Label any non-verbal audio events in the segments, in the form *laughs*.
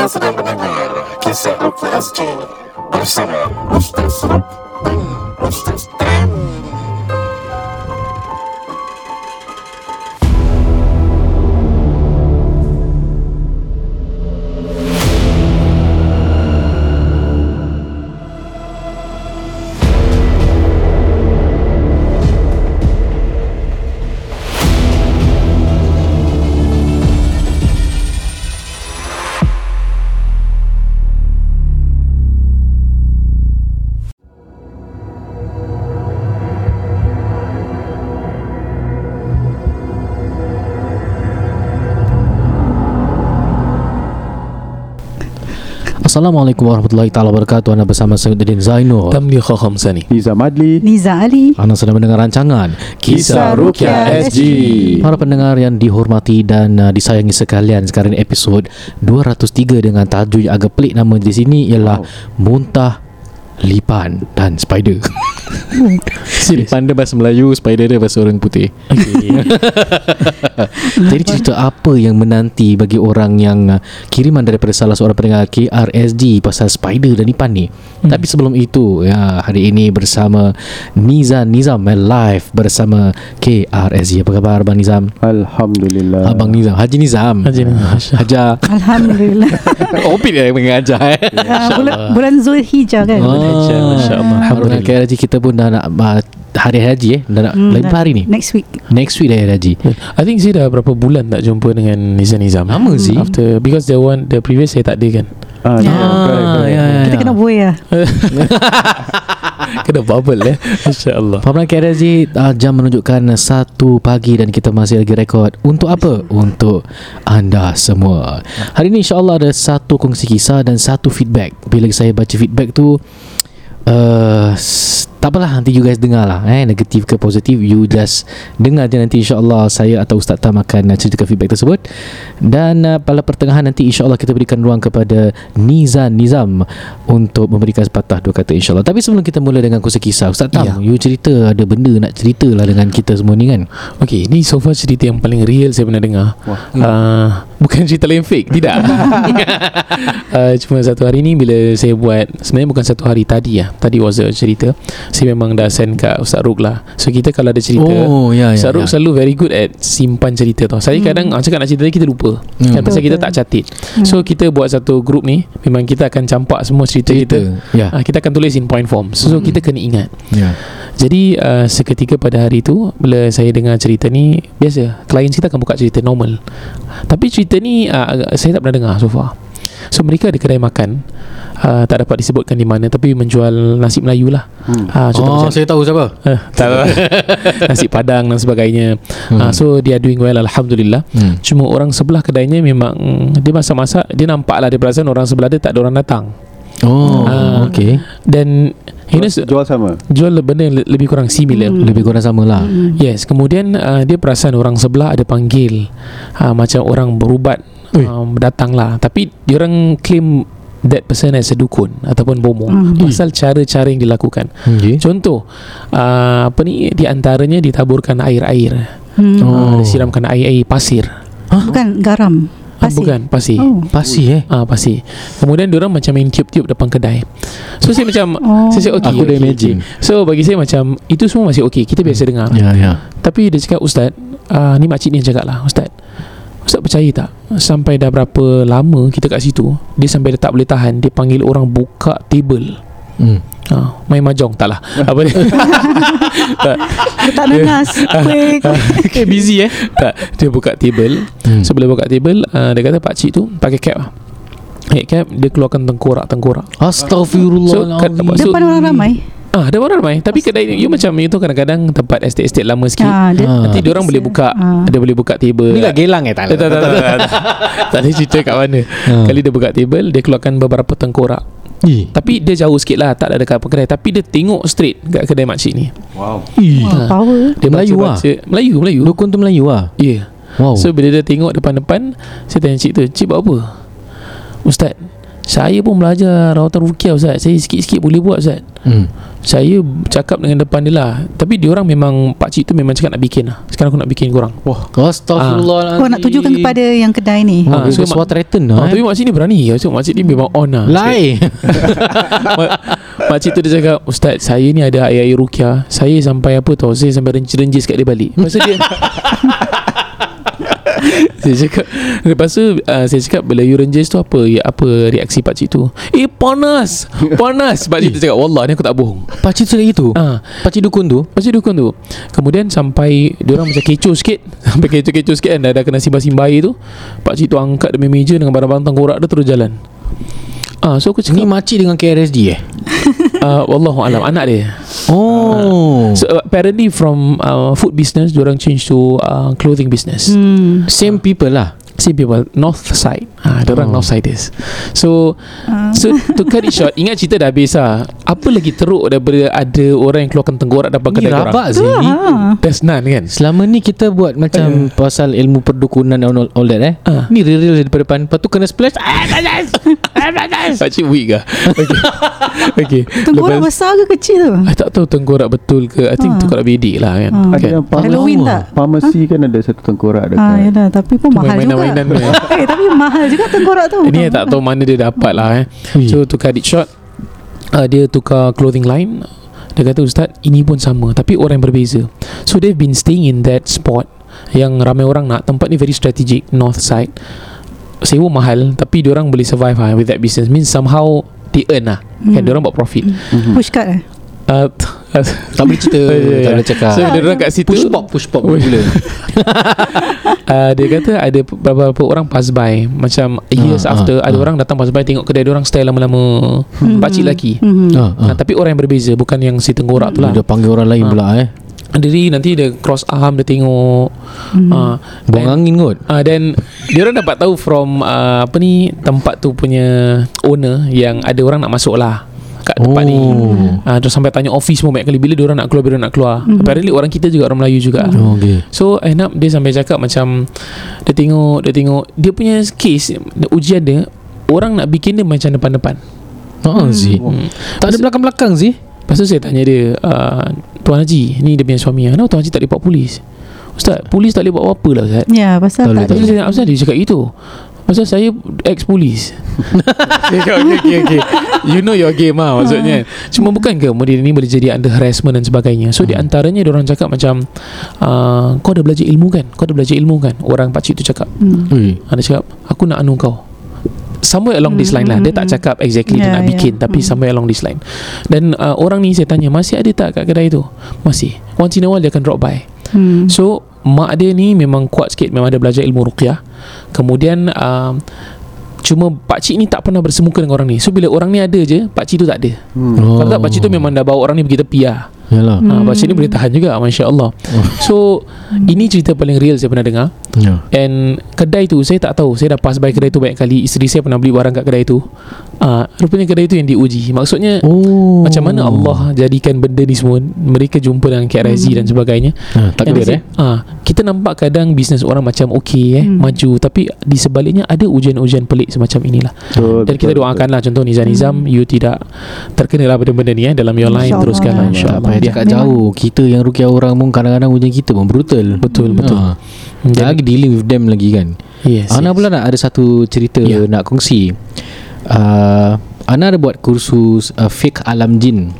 Anda sedang mendengar Kisah Ruki SG Bersama Ustaz Ruk Assalamualaikum warahmatullahi taala wabarakatuh. Anda bersama Sayyidin Zainul. Tamli Khaham Sani Niza Madli Niza Ali Anda sedang mendengar rancangan Kisah Rukia SG Para pendengar yang dihormati dan uh, disayangi sekalian Sekarang episod 203 dengan tajuk yang agak pelik nama di sini ialah Wow. Muntah Lipan dan Spider *laughs* Lipan dia bahasa Melayu Spider dia bahasa orang putih okay. *laughs* Jadi cerita apa yang menanti bagi orang yang uh, kiriman daripada salah seorang pendengar KRSG pasal spider dan Ipan ni. Hmm. Tapi sebelum itu, ya hari ini bersama Nizam Nizam my live bersama KRSG. Apa khabar Abang Nizam? Alhamdulillah Abang Nizam, Haji Nizam. Haji Nizam. Haja. Alhamdulillah *laughs* Opit ya mengajar eh. Ah, bulan, bulan Zulhijjah kan Oh, Haja, Masya Allah. Alhamdulillah. Alhamdulillah. KRSG kita pun dah nak uh, hari haji eh. Dah nak Hmm, lain hari ni. Next week Next week dah hari haji. I think saya dah berapa bulan tak jumpa dengan Nizam Nizam Lama sih. After Because the one The previous saya tak ada kan ah, Ya. correct, correct. ya, ya, Kita ya. kena buai lah *laughs* Kena bubble eh *laughs* Masya Allah Pemain KRZ uh, Jam menunjukkan Satu pagi Dan kita masih lagi rekod Untuk apa? Untuk anda semua Hari ini insyaAllah ada Satu kongsi kisah Dan satu feedback Bila saya baca feedback tu uh, Tak apalah Nanti you guys dengar lah eh, Negatif ke positif You just Dengar je nanti insyaAllah Saya atau Ustaz Tam Akan uh, ceritakan feedback tersebut. Dan uh, pada pertengahan nanti InsyaAllah kita berikan ruang kepada Nizam Nizam Untuk memberikan sepatah dua kata insyaAllah. Tapi sebelum kita mula dengan kongsi kisah Ustaz Tam Ya. You cerita Ada benda nak cerita lah Dengan kita semua ni kan? Okay Ni so far cerita yang paling real Saya pernah dengar. Wah. uh, Bukan cerita lain fake Tidak. Uh, *laughs* Cuma satu hari ni Bila saya buat Sebenarnya bukan satu hari Tadi lah. Tadi was a cerita Saya memang dah send kat Ustaz Ruk lah. So kita kalau ada cerita Oh ya ya, Ustaz Ruk ya. selalu very good at Simpan cerita tau. Saya kadang ah, Cakap nak cerita Kita lupa. Hmm. kan, Pasal kita tak catit. So kita buat satu group ni Memang kita akan campak Semua cerita, Cerita kita Ya. Ah, Kita akan tulis in point form. So, so Hmm. kita kena ingat. Ya. Jadi uh, seketika pada hari tu Bila saya dengar cerita ni Biasa Klien kita akan buka cerita normal. Tapi cerita ni uh, Saya tak pernah dengar so far So mereka ada kedai makan uh, Tak dapat disebutkan di mana Tapi menjual nasi Melayu lah Hmm. uh, Oh saya tahu siapa uh, tak, *laughs* Nasi padang dan sebagainya Hmm. uh, So dia doing well Alhamdulillah hmm. Cuma orang sebelah kedainya memang Dia masak-masak Dia nampak lah Dia perasan orang sebelah dia Tak ada orang datang Oh Ah. okay Dan You know Jual sama Jual benda yang le- lebih kurang similar Hmm. Lebih kurang sama lah Hmm. Yes, kemudian uh, dia perasan orang sebelah ada panggil uh, macam orang berubat Ui. um, datang lah. Tapi diorang claim that person as a dukun ataupun bomo Hmm. pasal cara-cara yang dilakukan. okay. Contoh uh, apa ni di antaranya ditaburkan air-air. Hmm. Oh. Oh. disiramkan air-air pasir. Bukan garam Ah, Pasir bukan, pasir. Oh Pasti eh Ah pasir. Kemudian diorang macam main tiup-tiup depan kedai. So saya macam Oh. saya cakap okay, Aku dah okay, imagine. okay. So bagi saya macam itu semua masih okey. Kita biasa dengar. Ya ya Tapi dia cakap Ustaz uh, Ni makcik ni yang cakap lah Ustaz Ustaz percaya tak? Sampai dah berapa lama Kita kat situ Dia sampai dia tak boleh tahan. Dia panggil orang buka table. Hmm. uh, Main mahjong Tak lah. *laughs* Apa dia? *laughs* Tak, Dia tak dengar *laughs* Quick okay, Busy eh? Tak Dia buka table. Hmm. So bila buka table uh, Dia kata pakcik tu Pakai cap lah. Pakai cap Dia keluarkan tengkorak-tengkorak. Astagfirullah So, kat- so- Depan orang ramai Ah, ada orang ramai Tapi kedai ni You macam itu kadang-kadang Tempat estate-estate lama sikit Ah, dia, Ah. Nanti dia orang boleh buka Ah. Dia boleh buka table. Ni kat gelang eh tak Tak, tak, *laughs* tak, ada cerita kat mana. Ha. Kali dia buka table Dia keluarkan beberapa tengkorak. Ih. Tapi dia jauh sikit lah Tak ada dekat kedai. Tapi dia tengok straight Kat kedai makcik ni. Wow. Ih. Wah, power. Dia Melayu baca-baca. Melayu Melayu. Dukun tu Melayu lah? Ya yeah. Wow. So bila dia tengok depan-depan Saya tanya cik tu Cik buat apa? Ustaz Saya pun belajar rawatan rukiah Ustaz. Saya sikit-sikit boleh buat Ustaz. Hmm. Saya cakap dengan depan dia lah. Tapi diorang memang Pakcik tu memang cakap nak bikin lah. Sekarang aku nak bikin korang. Wah Astagfirullahaladzim. Oh nak tujukan kepada yang kedai ni? Oh, Ah, so so suara mak- threaten lah Ah, eh. tapi makcik ni berani. So, Makcik ni memang on lah. Lai *laughs* Mak- Makcik tu dia cakap Ustaz saya ni ada air-air rukiah. Saya sampai apa tau? Saya sampai renjis-renjis kat dia balik. Tu dia *laughs* *laughs* Saya cakap Lepas tu uh, Saya cakap Bila you renjis tu apa? Ya, Apa reaksi pakcik tu? Eh panas! Panas! Pakcik tu cakap Wallah ni aku tak bohong. Pakcik tu lagi tu Ah, Pakcik dukun tu? Pakcik dukun tu. Kemudian sampai Diorang macam kecoh sikit. *laughs* Sampai kecoh-kecoh sikit kan? Dah, dah kena simbah-simbah air tu. Pakcik tu angkat demi meja Dengan barang-barang tengkorak dia Terus jalan. Ah, so aku Ni cakap makcik dengan KRSD eh uh, Wallahu alam Anak dia Oh So uh, apparently from uh, food business, orang change to uh, clothing business. Hmm. Same people lah Same people, north side. Ah, orang Oh. north siders. So Ah. so to cut it short, ingat cerita dah habis lah. Apa lagi teruk daripada ada orang yang keluarkan tenggorak dapat Ni kedai orang? rabak sih Ah. That's none kan? Selama ni kita buat macam pasal ilmu perdukunan and all, all that eh. Ah. Ni real-real daripada depan. Lepas tu kena splash. Pakcik weak lah. Okay. *laughs* okay. Tengkorak Lepas- besar ke kecil tu? I tak tahu tenggorak betul ke. I think Ah. tenggorak bedek lah kan. Ah. Ada Kan? yang pharmacy, Halloween tak? pharmacy kan ada satu tengkorak dekat. Ah, yalah, tapi pun mahal juga. mainan-mainan eh. *laughs* eh, tapi mahal juga tengkorak tu. Ini tak tahu mana dia dapat lah eh. So to cut it short uh, Dia tukar clothing line Dia kata Ustaz Ini pun sama Tapi orang yang berbeza So they've been staying in that spot Yang ramai orang nak Tempat ni very strategic North side Sewa mahal Tapi orang boleh survive lah With that business Means somehow They earn lah hmm. Kan orang buat profit Mhm. Push card eh? Uh, Tak boleh cerita. Ya, *laughs* ya, ya. tak boleh cakap. So bila orang kat situ push pop, push pop *laughs* uh, Dia kata ada beberapa orang pass by Macam years Ah, after ah, Ada ah. orang datang pass by Tengok kedai dia orang style lama-lama Hmm. Pakcik lelaki Hmm. Ah, ah. uh, Tapi orang yang berbeza Bukan yang si tenggorak tu lah Dia panggil orang lain Ah. pula eh. Diri nanti dia cross arm Dia tengok Hmm. uh, Buang angin kot. uh, Dan Dia orang dapat tahu From uh, Apa ni Tempat tu punya Owner Yang ada orang nak masuk lah Kat tempat ni Oh. uh, Terus sampai tanya office pun banyak kali Bila dia orang nak keluar Bila nak keluar Mhm. Apparently orang kita juga Orang Melayu juga Oh, okay. So end up Dia sampai cakap macam Dia tengok Dia tengok Dia punya case Ujian dia Orang nak bikin dia Macam depan-depan Ha sih. hmm. Tak ada belakang-belakang sih. Lepas tu saya tanya dia uh, Tuan Haji Ni dia punya suami Kenapa Tuan Haji tak boleh polis Ustaz Polis tak boleh buat apa-apa lah Ustaz Ya, pasal Tak boleh, tak tanya Ustaz dia cakap gitu Pasal saya ex-polis. *laughs* Dia cakap okay, okay, okay. You know your game lah maksudnya. Cuma bukan ke Kemudian ni boleh jadi under harassment dan sebagainya? So di antaranya Diorang cakap macam uh, Kau dah belajar ilmu kan? Kau dah belajar ilmu kan? Orang pakcik tu cakap. Hmm. Ha, Dia cakap Aku nak anu kau. Somewhere along this line lah. Dia tak cakap exactly Dia Yeah, nak bikin yeah. Tapi Hmm. somewhere along this line. Dan uh, orang ni saya tanya Masih ada tak kat kedai tu? Masih. Once in a while dia akan drop by Hmm. So mak dia ni memang kuat sikit Memang ada belajar ilmu ruqyah Kemudian um, Cuma pakcik ni tak pernah bersemuka dengan orang ni So bila orang ni ada je Pakcik tu tak ada Hmm. Oh. Kalau tak pakcik tu memang dah bawa orang ni pergi tepi lah Yalah. hmm. Hmm. Pakcik ni boleh tahan juga Masya Allah So Ini cerita paling real saya pernah dengar Ya. And kedai tu Saya tak tahu Saya dah pass by kedai tu banyak kali Isteri saya pernah beli barang kat kedai tu uh, Rupanya kedai tu yang diuji Maksudnya Oh. Macam mana Allah jadikan benda ni semua Mereka jumpa dengan KRZ dan sebagainya Ha, tak they eh. ah, Kita nampak kadang Bisnes orang macam okay eh, Hmm. Maju Tapi di sebaliknya Ada ujian-ujian pelik Semacam inilah Betul, Dan kita betul, doakan lah Contoh Nizam-Nizam You tidak Terkena lah benda-benda ni eh, Dalam your line InsyaAllah. Teruskan lah Tak InsyaAllah Dia- cakap jauh Kita yang rukiah orang pun Kadang-kadang ujian kita pun brutal Betul, betul. ha. Dan- Lagi dealing with them lagi kan Yes, Ana yes. pula nak ada satu cerita Ya. nak kongsi uh, Ana ada buat kursus uh, Fake Alam Jin.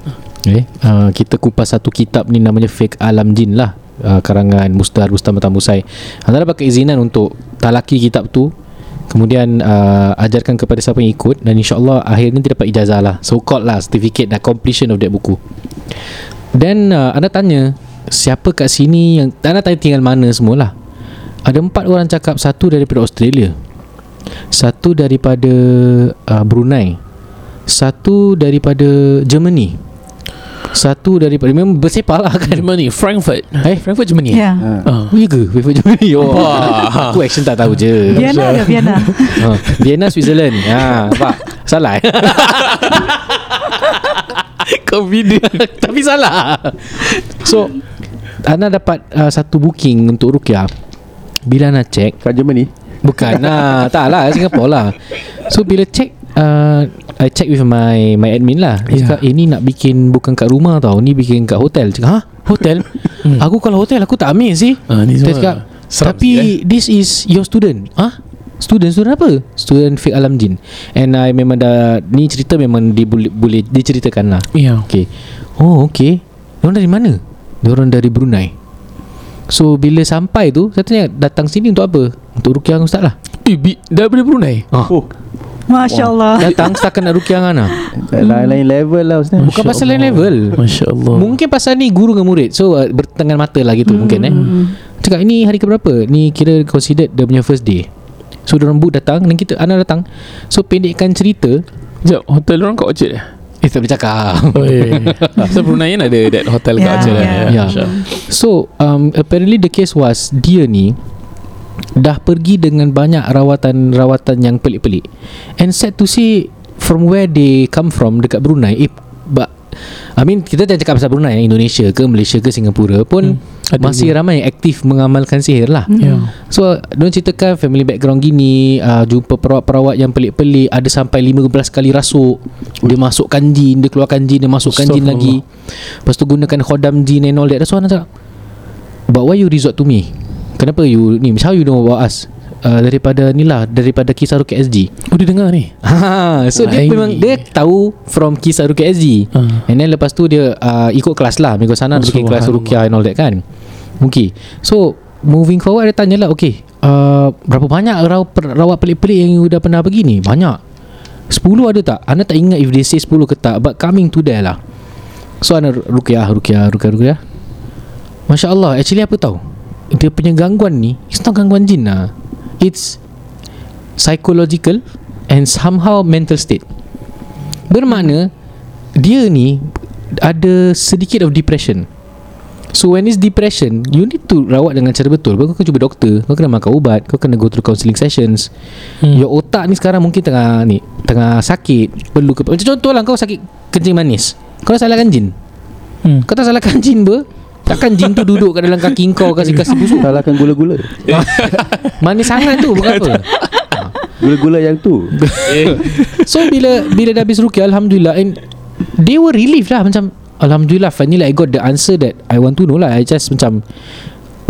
Okay? uh, Kita kupas satu kitab ni namanya Fake Alam Jin lah uh, Karangan Mustar Rustam Tamusai Ana dapat keizinan untuk talaki kitab tu Kemudian uh, ajarkan kepada siapa yang ikut Dan insyaAllah akhirnya dia dapat ijazah lah. So called lah certificate dah completion of that buku. Dan uh, anda tanya Siapa kat sini yang Anda tanya tinggal mana semualah Ada empat orang cakap Satu daripada Australia Satu daripada uh, Brunei Satu daripada Germany Satu daripada Memang bersepah lah kan Germany Frankfurt Eh? Frankfurt Germany? Ya. Ha. Ah. Oh ya ke Frankfurt Germany oh. Wah. *laughs* Aku action tak tahu je Vienna ke Vienna? ha. *laughs* Vienna Switzerland ha, Nampak Salah eh *laughs* Confident Tapi salah So Ana dapat uh, satu booking untuk Rukia Bila Ana check Kat Germany Bukan. Lah Tak lah Singapore lah. So bila check uh, I check with my my admin lah. Dia Yeah. cakap eh ni nak bikin bukan kat rumah tau. Ni bikin kat hotel. Cakap ha hotel? Aku kalau hotel aku tak ambil sih. Ni Dia cakap Tapi sikit, eh. this is your student. Ah Student student apa? Student Fik Alam Jin And I memang dah Ni cerita memang dia boleh, boleh diceritakan lah. Ya. Okay. Oh okay. Diorang dari mana? Diorang dari Brunei. So bila sampai tu Saya tanya datang sini untuk apa? Untuk rukiah dengan ustaz lah. Eh bi, daripada Brunei ah. Oh. Masya Allah Datang setakat nak rukiah dengan Ana. Lain-lain level lah Ustaz. Bukan pasal lain level. Masya Allah Mungkin pasal ni guru dengan murid. So uh, bertengan mata lah gitu mungkin eh. Cakap ini hari keberapa? Ni kira considered dia punya first day. So diorang book datang Dan kita Ana datang. So pendekkan cerita. Sekejap Hotel orang kat Orchard eh? Eh tak boleh cakap. Oh So Brunei kan ada That hotel kat Ya, Orchard eh. Ya. Masya. So um, apparently the case was Dia ni Dah pergi dengan banyak rawatan-rawatan yang pelik-pelik. And sad to see From where they come from Dekat Brunei Eh but I mean kita jangan cakap pasal Brunei Indonesia ke Malaysia ke Singapura pun ada Masih juga. ramai yang aktif mengamalkan sihir lah. Ya. So Diorang ceritakan family background gini uh, Jumpa perawat-perawat yang pelik-pelik Ada sampai 15 kali rasuk Dia masukkan jin Dia keluarkan jin Dia masukkan jin lagi. Lepas tu gunakan khodam jin and all that That's why Ana cakap But why you resort to me Kenapa you ni How you know about us? Uh, Daripada ni lah Daripada kisah Rukia SG Oh dia dengar ni? Ha, So dia Why? memang Dia tahu From kisah Rukia SG Ah. And then lepas tu dia uh, Ikut kelas lah. Minggu sana Oh, Dia bikin kelas. Rukia and all that kan. Okay. So Moving forward Dia tanya lah Okay uh, Berapa banyak raw, per- rawat pelik-pelik Yang you dah pernah pergi ni? Banyak. 10 ada tak? Anda tak ingat if they say 10 ke tak But coming to there lah. So Ana Rukiah Rukiah Rukiah Rukiah Masya Allah Actually apa tahu Dia punya gangguan ni It's not gangguan jin lah. It's Psychological And somehow mental state. Bermakna Dia ni Ada sedikit of depression. So when it's depression You need to rawat dengan cara betul. Kau kena cuba doktor Kau kena makan ubat Kau kena go through counselling sessions. Hmm. Your otak ni sekarang mungkin tengah ni Tengah sakit Perlu ke Macam contoh lah Kau sakit kencing manis. Kau dah salahkan jin? Hmm. Kau tak salahkan jin ber Takkan jin tu duduk kat dalam kaki kau Kasih-kasih *laughs* busuk? Salahkan gula-gula. *laughs* Manis sangat tu? Bukan apa? *laughs* Gula-gula yang tu. So bila Bila dah habis rukiah Alhamdulillah And They were relieved lah. Macam Alhamdulillah Finally I got the answer that I want to know lah. I just macam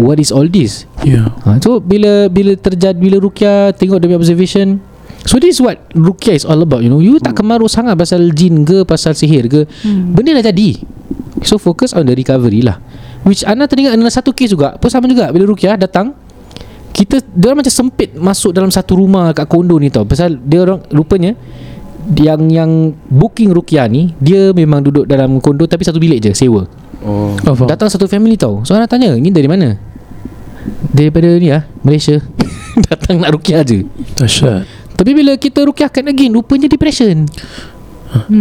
What is all this? Ya ha, So bila Bila terjadi Bila rukiah Tengok demi observation. So this is what Rukiah is all about You know. You tak kemaruk sangat Pasal jin ke Pasal sihir ke. Hmm. Benda dah jadi. So focus on the recovery lah Which Ana teringat Adalah satu case juga. Pun sama juga Bila rukiah datang kita dia orang macam sempit masuk dalam satu rumah kat kondo ni tau. Pasal dia orang rupanya yang yang booking rukiah ni dia memang duduk dalam kondo tapi satu bilik je sewa. Oh. Oh datang satu family tau. So Ana tanya ni dari mana? Daripada ni lah Malaysia. *laughs* Datang nak rukiah je. Dahsyat. Tapi bila kita rukiahkan again rupanya depression.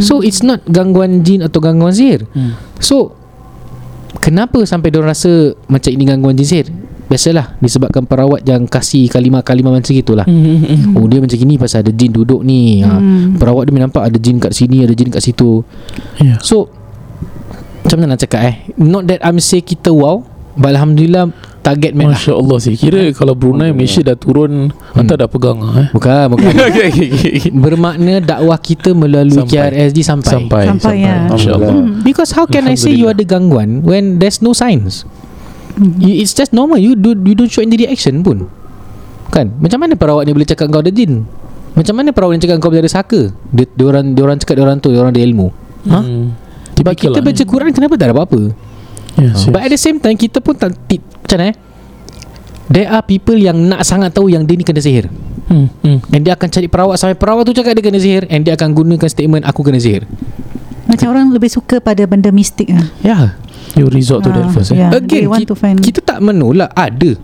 So it's not gangguan jin atau gangguan sihir Hmm. So Kenapa sampai diorang rasa Macam ini gangguan jin sihir Biasalah Disebabkan perawat yang Kasih kalimah-kalimah macam itulah Hmm, hmm, hmm. Oh dia macam gini Pasal ada jin duduk ni. Ha. Perawat dia nampak Ada jin kat sini Ada jin kat situ. Ya. So Macam mana nak cakap eh? Not that I'm say kita wow But Alhamdulillah Target met lah. Masya Allah sih. Kira kalau Brunei Malaysia dah turun Hantar dah pegang lah eh. Bukan Bukan. *laughs* Okay, okay, okay. Bermakna dakwah kita Melalui Sampai. KRSD sampai, Sampai Sampai, ya. Masya Allah. Hmm. Because how can I say you ada gangguan When there's no signs? You, it's just normal. You do you don't show any reaction pun. Kan? Macam mana perawat ni boleh cakap kau ada jin? Macam mana perawat ni cakap kau boleh ada saka? Dia, dia orang dia orang cakap dia orang tu dia orang ada ilmu. Ha? Hmm. Sebab Typical kita lah, baca Quran kenapa tak ada apa-apa Ya, ha. But at the same time Kita pun tak ti- Macam mana eh There are people yang nak sangat tahu Yang dia ni kena sihir hmm, hmm. And dia akan cari perawat Sampai perawat tu cakap dia kena sihir And dia akan gunakan statement Aku kena sihir Macam orang lebih suka pada benda mistik lah. Ya You resort to that Ah, first eh yeah. Again they want kita, to find- kita tak menolak Ada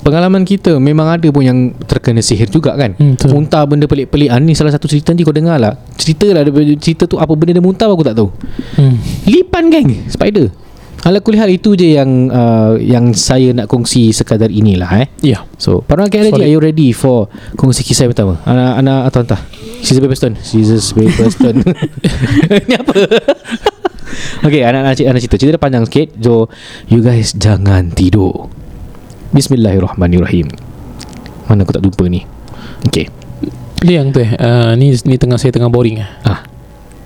Pengalaman kita Memang ada pun yang Terkena sihir juga kan Hmm, betul. Muntah benda pelik-pelik ah, Ni salah satu cerita nanti kau dengar lah Cerita lah Cerita tu apa benda dia muntah Aku tak tahu hmm. Lipan geng Spider Ala kulihal itu je yang uh, Yang saya nak kongsi Sekadar inilah eh. Ya. So Para KLG Solid. Are you ready for Kongsi kisah pertama? Anak Anak atau entah. Scissors paper stone. Scissors paper stone. *laughs* Ini apa? *laughs* Okay anak anak, anak cerita. Cerita dia panjang sikit. So You guys jangan tidur. Bismillahirrahmanirrahim. Mana aku tak lupa ni? Okay. Ni yang tu eh. Uh, ni, ni tengah saya tengah boring eh. Ah.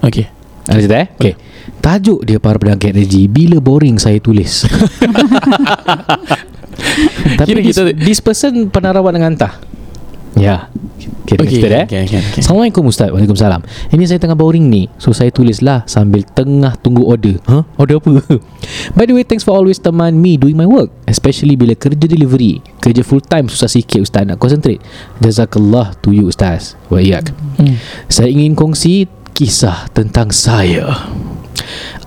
Okay Ada cerita eh? Okay. Tajuk dia para pendengar energy bila boring saya tulis. *laughs* Tapi Kira this, kita- this person pernah rawat dengan entah. Ya. Okay, okay, okay, eh? okay, okay, okay. Assalamualaikum Ustaz Waalaikumsalam Ini saya tengah boring ni So saya tulislah Sambil tengah tunggu order Huh? Order apa? *laughs* By the way Thanks for always teman me Doing my work Especially bila kerja delivery Kerja full time Susah sikit Ustaz Nak concentrate Jazakallah to you Ustaz Wa iyak Hmm. Saya ingin kongsi Kisah tentang saya.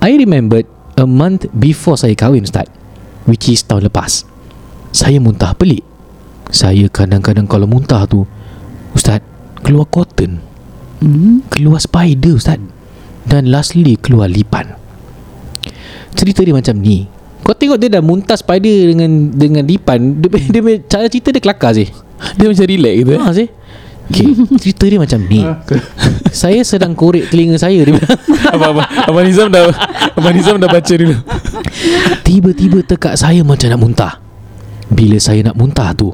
I remembered A month before saya kahwin Ustaz Which is tahun lepas. Saya muntah pelik. Saya kadang-kadang kalau muntah tu Ustaz Keluar cotton. Hmm. Keluar spider Ustaz. Dan lastly keluar lipan. Cerita dia macam ni. Kau tengok dia dah muntah spider dengan dengan lipan. Dia, dia, dia cara cerita dia kelakar sih. Dia macam relax gitu eh? Ha sih Okay, *laughs* cerita dia macam ni. *laughs* Saya sedang korek telinga saya Dia bilang *laughs* Abang, abang, abang Nizam dah Abang Nizam dah baca dulu. Tiba-tiba tekak saya macam nak muntah. Bila saya nak muntah tu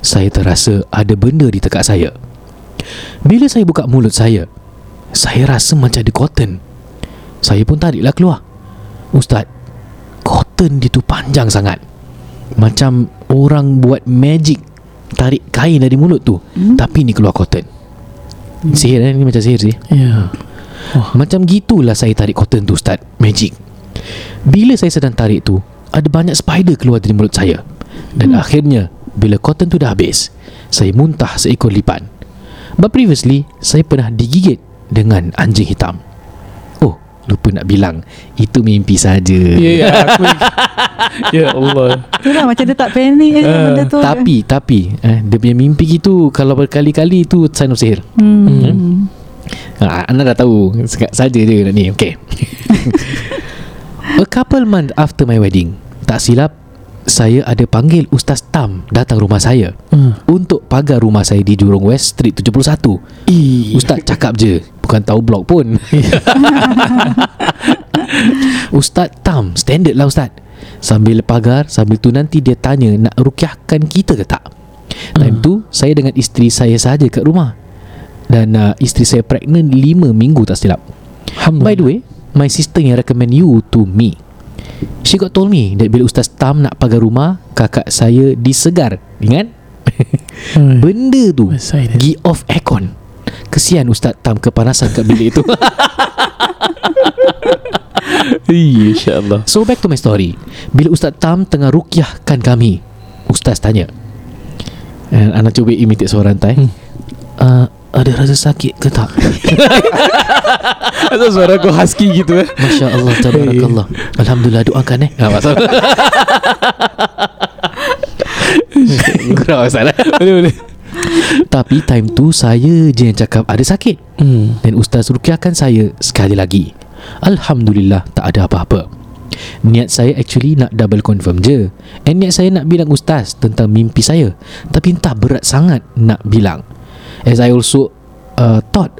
Saya terasa ada benda di tekak saya. Bila saya buka mulut saya Saya rasa macam ada cotton. Saya pun tariklah keluar. Ustaz Cotton dia tu panjang sangat. Macam orang buat magic Tarik kain dari mulut tu. Hmm? Tapi ni keluar cotton. Sihir eh? Ni macam sihir sih. Ya. Macam gitulah saya tarik cotton tu Ustaz. Magic. Bila saya sedang tarik tu Ada banyak spider keluar dari mulut saya. Dan hmm. akhirnya Bila cotton tu dah habis Saya muntah seekor lipan. But previously Saya pernah digigit Dengan anjing hitam. Oh Lupa nak bilang Itu mimpi saja. Ya ya aku *laughs* Ya Allah Itulah macam dia tak panik eh, Ah, benda tu. Tapi Tapi eh, Dia punya mimpi gitu Kalau berkali-kali tu Sign of sihir Hmm. Ha, anda dah tahu Sekat saja je nak ni Okay *laughs* A couple month after my wedding Tak silap Saya ada panggil Ustaz Tam Datang rumah saya. Hmm. Untuk pagar rumah saya Di Jurong West Street 71 Ih. Ustaz cakap je Bukan tahu blog pun. *laughs* Ustaz Tam Standard lah Ustaz. Sambil pagar Sambil tu nanti dia tanya Nak rukiahkan kita ke tak. Time Hmm. tu Saya dengan isteri saya saja kat rumah. Dan uh, isteri saya pregnant 5 minggu tak silap. By the way My sister yang recommend you to me She got told me That bila Ustaz Tam nak pagar rumah Kakak saya disegar Ingat? Hmm. Benda tu dia. Gi off aircon Kesian Ustaz Tam kepanasan kat bilik *laughs* Ih, InsyaAllah So back to my story Bila Ustaz Tam tengah rukiahkan kami Ustaz tanya And Anak cuba imitate suara hantai hmm. uh, Ada rasa sakit ke tak? *laughs* Asal suara kau husky gitu eh. Masya Allah Tabarakallah. Alhamdulillah doakan eh. Ha, Pasal Kurang *laughs* masalah Boleh boleh. Tapi time tu Saya je yang cakap Ada sakit. Hmm. Dan Ustaz rukiahkan saya Sekali lagi. Alhamdulillah Tak ada apa-apa. Niat saya actually nak double confirm je. And niat saya nak bilang Ustaz Tentang mimpi saya. Tapi entah berat sangat Nak bilang As I also uh, Thought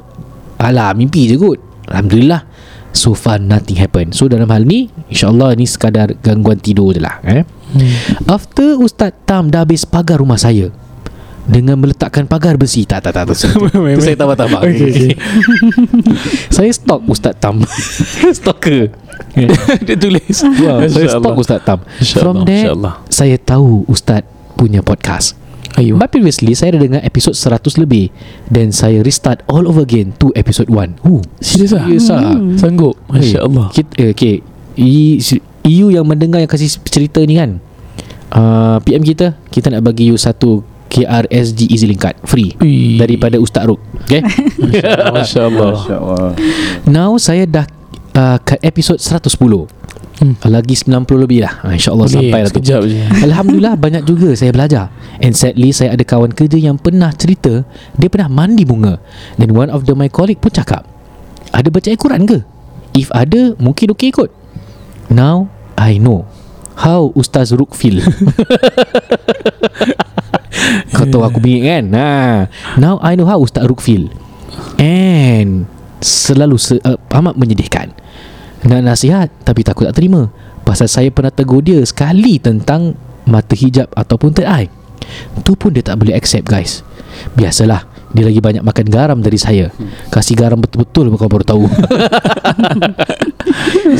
Alah mimpi je kot Alhamdulillah So far nothing happen So dalam hal ni InsyaAllah ni sekadar gangguan tidur je lah eh? Hmm. After Ustaz Tam dah habis pagar rumah saya Dengan meletakkan pagar besi Tak tak tak, tak. *laughs* Itu saya tambah-tambah Okay, okay. *laughs* Saya stalk Ustaz Tam *laughs* Stalker Dia tulis wow, Saya stalk Ustaz Tam From there. Saya tahu Ustaz punya podcast Ayo. But previously Saya dah dengar episod 100 lebih. Dan saya restart all over again To episode 1 uh, Serius lah Serius lah Sanggup. Masya Allah kita, eh, Okay. You yang mendengar Yang kasih cerita ni kan? Uh, PM kita Kita nak bagi you satu KRSG Easylink card. Free. Ui. Daripada Ustaz Ruk. Okay? *laughs* Masya Allah Masya Allah Now saya dah uh, Kat episod 110 Hmm. Lagi 90 lebih lah. Ah, InsyaAllah Boleh sampai lah tu. je. *laughs* Alhamdulillah banyak juga saya belajar. And sadly saya ada kawan kerja yang pernah cerita Dia pernah mandi bunga. Dan one of the my colleague pun cakap Ada baca Al-Quran ke? If ada mungkin okey kot. Now I know How Ustaz Ruk feel *laughs* Kau tahu aku bingit kan? Nah, Now I know how Ustaz Ruk feel And Selalu se- uh, amat menyedihkan Nak nasihat Tapi takut tak terima. Pasal saya pernah tegur dia Sekali tentang Mata hijab Ataupun third eye. Tu pun dia tak boleh accept guys. Biasalah Dia lagi banyak makan garam dari saya. Kasih garam betul-betul Kau baru tahu. *laughs*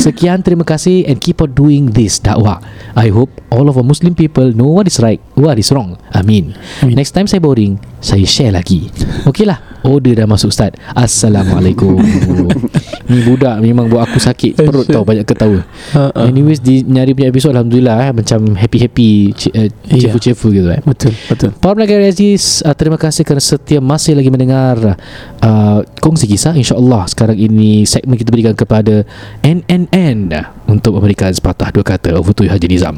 Sekian terima kasih And keep on doing this dakwah. I hope all of our Muslim people Know what is right What is wrong. Amin. Amin. Next time saya boring Saya share lagi. Okey lah Order dah masuk Ustaz Assalamualaikum *laughs* Ni budak memang buat aku sakit Perut tau banyak ketawa. Ha. Anyways di nyari punya episod Alhamdulillah eh, Macam happy-happy uh, Iya. Cheerful-cheerful gitu eh. Betul Betul. Para pendengar Aziz uh, Terima kasih kerana setia masih lagi mendengar uh, Kongsi Kisah. InsyaAllah sekarang ini Segmen kita berikan kepada NNN Untuk memberikan sepatah dua kata Over to you Haji Nizam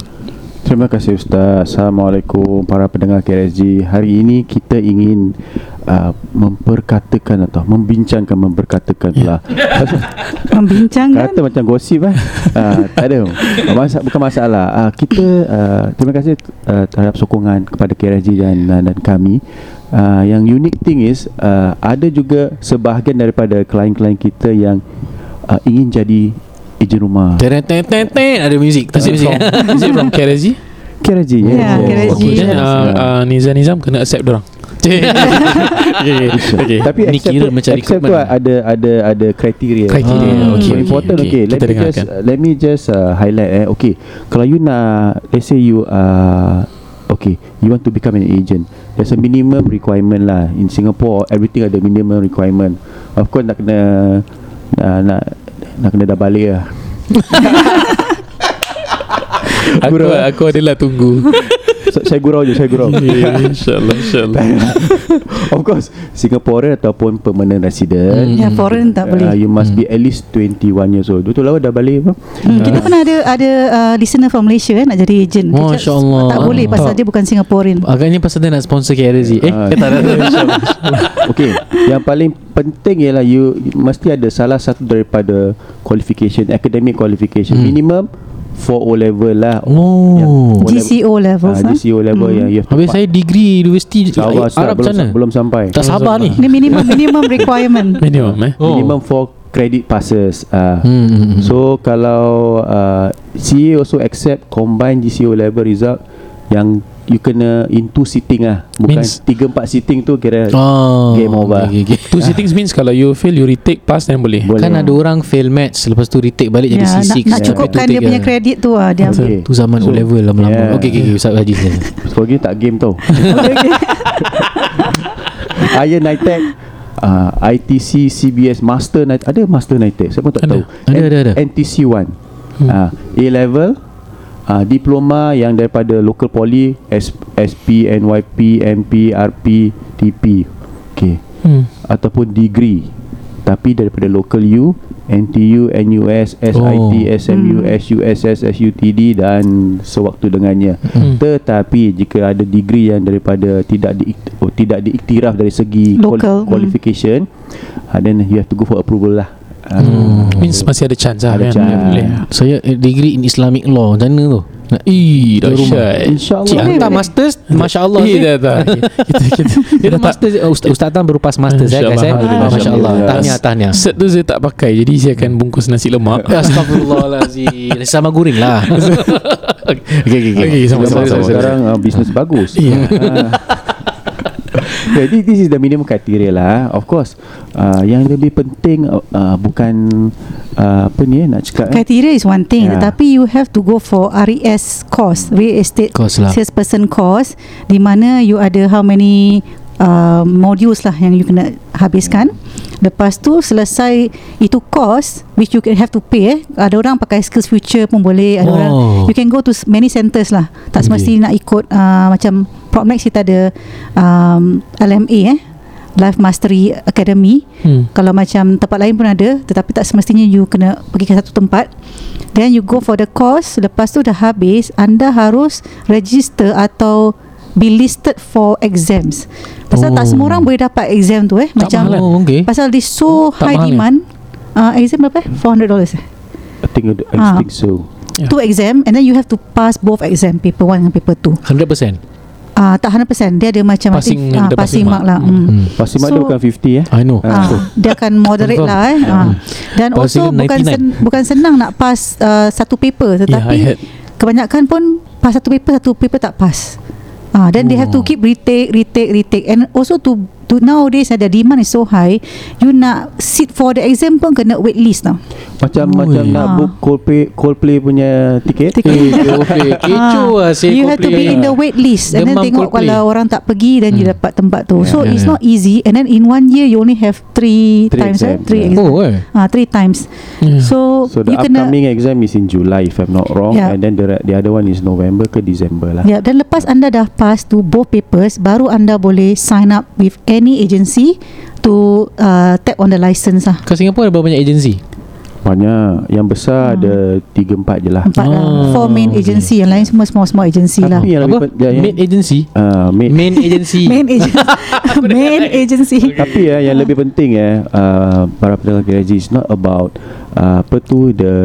Terima kasih Ustaz. Assalamualaikum para pendengar KRSG Hari ini kita ingin uh, memperkatakan atau membincangkan memperkatakan pula *laughs* Membincangkan? Kata macam gosip eh? Uh, *laughs* Tak ada. Masa, Bukan masalah. Uh, Kita uh, Terima kasih uh, terhadap sokongan kepada KRSG dan, dan, dan kami. Uh, Yang unique thing is uh, Ada juga sebahagian daripada klien-klien kita yang uh, Ingin jadi ejen rumah ten ten ten Ada muzik Tak muzik from, is it from? KRSG yes, Ya, then uh, Nizam Nizam kena accept dorang *laughs* Okay, okay, *laughs* okay. Tapi Ni accept kira macam accept tu recruitment. ada ada ada kriteria. Kriteria, Ah, okay, so okay, important okay. okay. Let me just let me just uh, highlight eh. Okay. Kalau you nak let's say you uh okay, you want to become an agent. There's a minimum requirement lah. In Singapore everything ada minimum requirement. Of course nak kena uh, nak nak kena dah balik lah. *laughs* Aku, eh? aku adalah tunggu saya gurau je, saya gurau. *laughs* yeah, InsyaAllah InsyaAllah *laughs* of course, Singaporean ataupun permanent resident. Ya foreign tak Uh, boleh you must be at least 21 years old. Betul lah dah balik apa? hmm, Kita pernah ada Ada uh, listener from Malaysia eh, Nak jadi agent Kita Masya Allah. Tak boleh Pasal Tak. dia bukan Singaporean Agaknya pasal dia nak sponsor KRZ Eh kata tak *laughs* Okey, yang paling penting ialah you mesti ada salah satu daripada qualification, academic qualification Hmm. minimum 4 O level lah. Oh Yang O level- GCO levels Ah, ah. GCO level Hmm. yang you have to Habis saya degree universiti Sabar, Ustaz, Arab belum, macam mana? belum sampai. Tak sabar ni Ini minimum minimum requirement *laughs* Minimum eh Oh. Minimum 4 credit passes. Ah. Hmm, hmm, hmm. So kalau uh, CA also accept combine GCO level result yang you kena into sitting lah. Bukan Means- 3 4 sitting tu kira Oh, Game over. okay, okay. Two sittings means Kalau you fail You retake pass Then boleh boleh. Kan ada orang fail match Lepas tu retake balik jadi ya, nak, C6 nak cukupkan dia punya kredit tu ah, dia ambil. Okay. Tu zaman O level lama-lama Yeah. Okay okay okay Ustaz Haji Sebab ni tak game tau *laughs* Iron Nitec uh, ITC CBS Master Nitec Ada Master Nitec Saya pun tak Ada. tahu Ada, ada, ada. NTC 1 Hmm. uh, A level uh, Diploma yang daripada local poly S, SP, NYP, MP, RP, TP Okay hmm. Ataupun degree Tapi daripada local U NTU, NUS, SIT, Oh. SMU, Hmm. SUSS, SUTD dan sewaktu dengannya. Hmm. Tetapi jika ada degree yang daripada tidak di oh, tidak diiktiraf dari segi Local, quali- qualification, uh, then you have to go for approval lah. Uh, Hmm. Means masih ada chance lah Ada kan? chance. Boleh Saya eh, degree in Islamic law. Macam mana tu? Nak Ih dahsyat. InsyaAllah. Cik hantar masters? Masya Allah Eh? dah tak Kita kita *laughs* Dia dah master uh, Ustaz, Ustaz Tan berupas master saya guys eh. InsyaAllah. Masya Allah. Tahniah tahniah. Set tu saya tak pakai Jadi saya akan bungkus nasi lemak. *laughs* Astagfirullahalazim Nasi sama goreng lah. Okay okay okay, Okay, sama-sama, sekarang bisnes bagus. Ya. *laughs* *laughs* Jadi this is the minimum criteria lah Of course uh, Yang lebih penting uh, uh, Bukan uh, Apa ni eh nak cakap eh? Criteria is one thing Ya. Tetapi you have to go for RES course Real Estate Course lah. Salesperson course Di mana you ada how many uh, Modules lah yang you kena habiskan Lepas tu selesai itu course Which you can have to pay eh. Ada orang pakai skills future pun boleh Ada Oh. orang You can go to s- many centres lah Tak Okay. semesti nak ikut uh, Macam PropNex kita ada um, LMA eh Life Mastery Academy hmm. kalau macam tempat lain pun ada Tetapi tak semestinya you kena pergi ke satu tempat Then you go for the course Lepas tu dah habis Anda harus register atau Be listed for exams Pasal oh. tak Oh. semua orang boleh dapat exam tu eh Tak Macam mahal, Oh okay Pasal dia so Tak high mahal, eh? demand uh, Exam berapa eh? $400 eh? I think I Ah. think so Ya. Two exam And then you have to pass both exam Paper 1 dengan paper 2 100% uh, Tak 100% Dia ada macam Passing- ada Passing passing mark mark. lah hmm. hmm. Pasti so, So- tu bukan 50 eh I know Ah. Ah, dia akan moderate Confirm. lah eh. Ah. Dan Pasal also bukan 99. sen, bukan senang nak pass uh, satu paper Yeah, tetapi had kebanyakan pun pass satu paper satu paper tak pass. Ah, then they have to Oh. keep retake retake retake and also to to nowadays uh, the demand is so high you nak sit for the exam pun kena wait list tau Macam Ui. macam nak Ah. book Coldplay Coldplay punya tiket. Tiket. Eh, Coldplay. *laughs* Kecoh lah si You have to be Coldplay. in the wait list And then Demam tengok Coldplay. Kalau orang tak pergi Then you Hmm. dapat tempat tu So Yeah. it's not easy And then in one year You only have Three, Three times eh? exam, Three yeah. exam Oh eh Ah, Three times Yeah. So, So the you kena upcoming exam is in July if I'm not wrong Yeah. and then the the other one is November ke December lah. Ya, dan lepas anda dah pass to both papers, baru anda boleh sign up with any agency to uh, tap on the license lah. Kat Singapura ada berapa banyak agensi? Banyak. Yang besar ada 3 4 je lah. Empat Ah, lah. Four main okay. agency. Yang lain semua small-small agency lah. Yang lebih Apa? pen- yang, Maid agency? uh, maid Main agency Main agency. *laughs* main *laughs* agency. Tapi ya yang lebih penting ya uh, para pendengar gaji is not about uh, apa tu the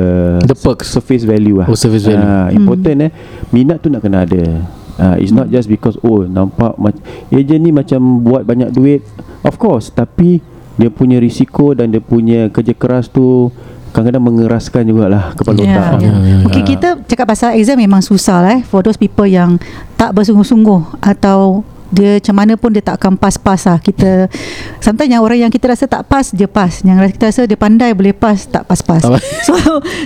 The perks. surface value lah. Oh, surface value. Uh, important eh minat tu nak kena ada. Uh, it's not just because oh nampak mac- agent ni macam buat banyak duit. Of course, tapi dia punya risiko dan dia punya kerja keras tu kadang-kadang mengeraskan jugalah kepala Ya, otak. ya. ya. Okay, kita cakap pasal exam memang susah lah eh. For those people yang tak bersungguh-sungguh atau dia macam mana pun dia tak akan pas-pas lah. Kita sometimes yang orang yang kita rasa tak pas dia pas. Yang kita rasa dia pandai boleh pas tak pas-pas. Pas. *laughs* so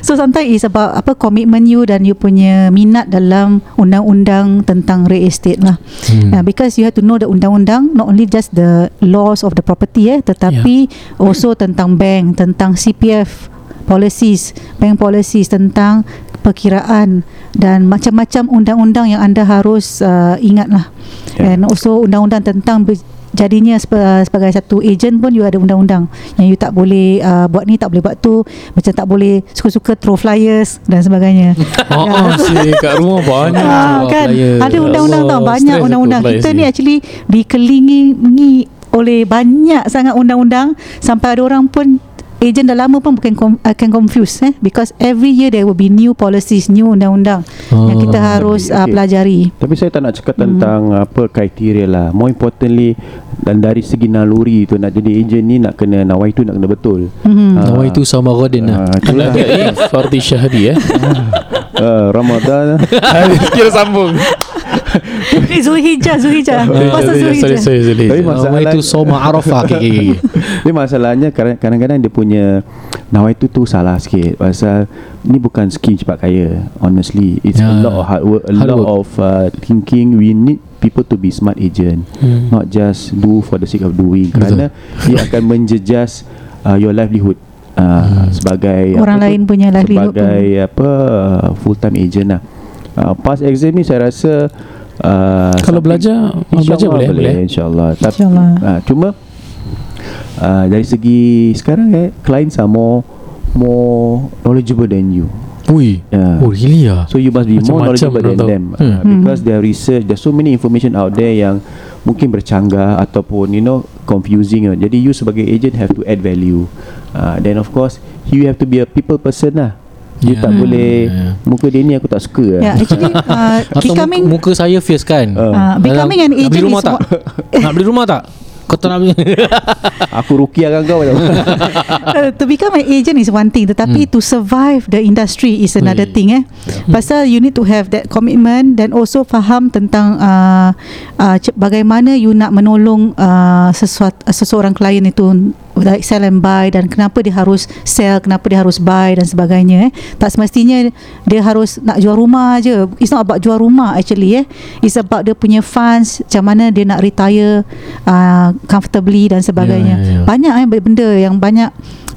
so sometimes is about apa commitment you dan you punya minat dalam undang-undang tentang real estate lah. Hmm. Uh, because you have to know the undang-undang not only just the laws of the property eh tetapi also tentang bank tentang CPF policies bank policies tentang perkiraan dan macam-macam undang-undang yang anda harus uh, ingat lah Ya. and also undang-undang tentang jadinya sebagai, sebagai satu ejen pun you ada undang-undang yang you tak boleh uh, buat ni tak boleh buat tu macam tak boleh suka-suka throw flyers dan sebagainya Oh, oh si kat rumah banyak. Ah, Wah, kan flyer. ada undang-undang tau Allah, banyak stress undang-undang kita ni. actually dikelilingi oleh banyak sangat undang-undang sampai ada orang pun ejen dah lama pun bukan com- akan confused eh because every year there will be new policies new undang-undang yang kita Oh. harus Okay, uh, okay. pelajari Tapi saya tak nak cakap Hmm. tentang apa kriteria lah. More importantly dan dari segi naluri tu nak jadi ejen ni nak kena nawai tu nak kena betul. Mhm. Ah. Nawai tu sama Rodin lah Ah, itulah. Ada Fardi Syahdi eh. uh, *laughs* Ramadan *laughs* Kira sambung. Eh, Zulhijjah Zulhijjah. Pasal Sorry, Zulhijjah? sorry, sorry. Tapi masalah tu Soma Arafah. *laughs* Tapi masalahnya kadang- kadang-kadang dia punya nawai tu tu salah sikit. Pasal ni bukan skim cepat kaya honestly. It's Ya, a lot of hard work a hard lot work. of uh, thinking. We need people to be smart agent Hmm. not just do for the sake of doing. Kerana dia akan menjejas uh, your livelihood uh, sebagai Orang apa tu? lain punya livelihood sebagai apa uh, full time agent lah. Uh, pas exam ni saya rasa uh, Kalau belajar, kalau belajar InsyaAllah boleh, boleh. InsyaAllah Tapi InsyaAllah. uh, Cuma uh, Dari segi Sekarang eh Clients are more More knowledgeable than you Ui yeah. Oh really lah So you must be more Macam-macam knowledgeable than tahu. them Hmm. uh, Because their research There's so many information out there Yang mungkin bercanggah Ataupun you know Confusing uh. Jadi you sebagai agent Have to add value uh, Then of course You have to be a people person lah You Yeah. tak boleh Yeah. Muka dia ni aku tak suka lah Ya actually *laughs* uh, becoming muka, muka saya fierce kan Uh. uh, becoming an Nak beli agent rumah is tak? *laughs* Nak beli rumah tak? Kau tak nak beli *laughs* Aku rukiahkan kau tau uh, to become an agent is one thing tetapi to survive the industry is another Ui. thing eh pasal you need to have that commitment dan also faham tentang uh, uh, bagaimana you nak menolong uh, sesuatu uh, seseorang klien itu like sell and buy dan kenapa dia harus sell kenapa dia harus buy dan sebagainya eh. Tak semestinya dia harus nak jual rumah je. It's not about jual rumah actually eh. It's about dia punya funds macam mana dia nak retire uh, comfortably dan sebagainya. Ya, ya, ya. banyak eh benda yang banyak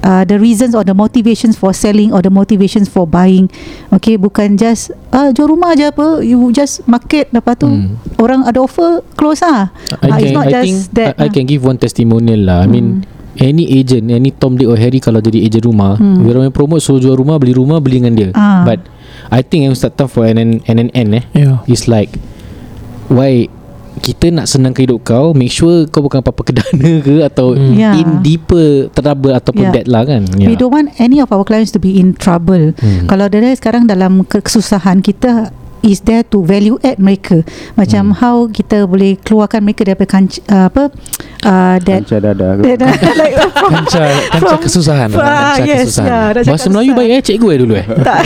uh, the reasons or the motivations for selling or the motivations for buying. Okay bukan just ah jual rumah je apa you just market. Lepas tu Hmm. orang ada offer close ah. I, can, it's not I just think that I, I ah. can give one testimonial lah. I mean Any agent Any Tom Dick or Harry Kalau jadi agent rumah Hmm. Dia orang promote Suruh jual rumah Beli rumah Beli dengan dia Ah. But I think yang start time for NN, NNN eh Yeah. It's like Why kita nak senangkan hidup kau Make sure kau bukan apa-apa kedana ke Atau Hmm. Yeah. in deeper trouble Ataupun Yeah. dead lah kan we don't want any of our clients to be in trouble Hmm. kalau dia sekarang dalam kesusahan kita is there to value add mereka macam Hmm. how kita boleh keluarkan mereka daripada kanc- uh, apa uh, that Kancah dada that, like *laughs* Kanca kanca From- kesusahan. Ah, Kanca yes, kesusahan. yeah, Bahasa Melayu baik eh Cikgu eh dulu eh? *laughs* Tak.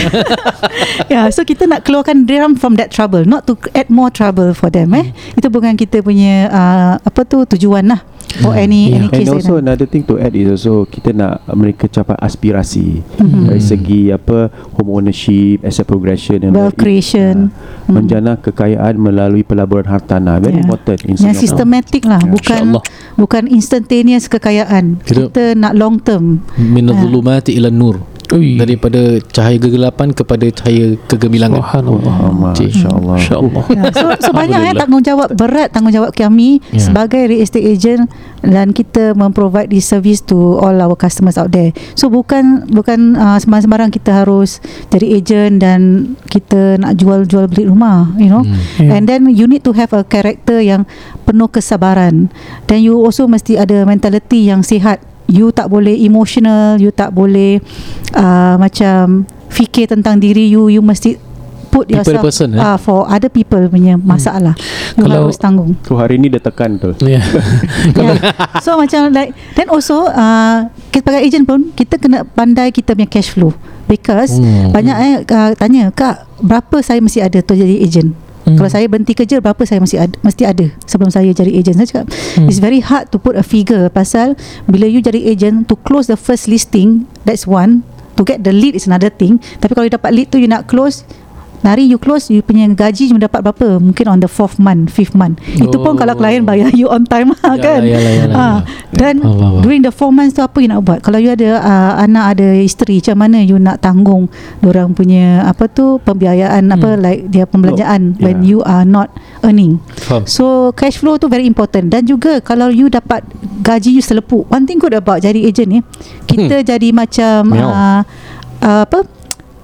*laughs* Ya so kita nak keluarkan dia from that trouble not to add more trouble for them eh? Itu bukan kita punya uh, apa tu tujuan lah for any Yeah. any And case also like that. another thing to add is also kita nak mereka capai aspirasi Mhm. dari segi apa home ownership, asset progression and Wealth creation. uh, menjana kekayaan melalui pelaburan hartanah very Yeah. important in yang Singapore. sistematik lah Ya, bukan bukan instantaneous kekayaan Kita- kita nak long term Minal Ah. zulumati ila nur Ui. Daripada cahaya kegelapan Kepada cahaya kegemilangan Subhanallah. Allah, Cik. insyaAllah. InsyaAllah. Ya, so, so banyak eh Alhamdulillah. tanggungjawab berat tanggungjawab kami Ya. sebagai real estate agent dan kita memprovide this service to all our customers out there. So bukan bukan uh, sembarang-sembarang kita harus jadi agent dan kita nak jual-jual beli rumah, you know. Hmm. Yeah. And then you need to have a character yang penuh kesabaran. Dan you also mesti ada mentality yang sihat. You tak boleh emotional, you tak boleh uh, macam fikir tentang diri you, you mesti put People yourself person, eh? uh, for other people punya masalah. You Kalau- harus tanggung. So hari ni dia tekan tu. Yeah. *laughs* yeah. So macam like then also uh, kita sebagai agent pun kita kena pandai kita punya cash flow because Hmm. banyak eh uh, tanya kak berapa saya mesti ada tu jadi agent. Hmm. Kalau saya berhenti kerja berapa saya mesti ada, mesti ada sebelum saya jadi agent. Saya cakap Hmm. it's very hard to put a figure pasal bila you jadi agent to close the first listing that's one to get the lead is another thing tapi kalau you dapat lead tu you nak close Hari you close You punya gaji cuma dapat berapa? Mungkin on the fourth month Fifth month. Itu pun Oh. kalau klien bayar you on time. Lah *laughs* Yalah, kan? yalah, yalah, Ah. Dan Allah, Allah. During the four months tu Apa you nak buat? Kalau you ada uh, Anak ada isteri Macam mana you nak tanggung Diorang punya Apa tu Pembiayaan Apa Hmm. like Dia pembelanjaan Oh, When yeah. you are not earning? Faham. So cash flow tu very important. Dan juga Kalau you dapat Gaji you selepuk. One thing good about Jadi agent ni Kita jadi macam uh, uh, Apa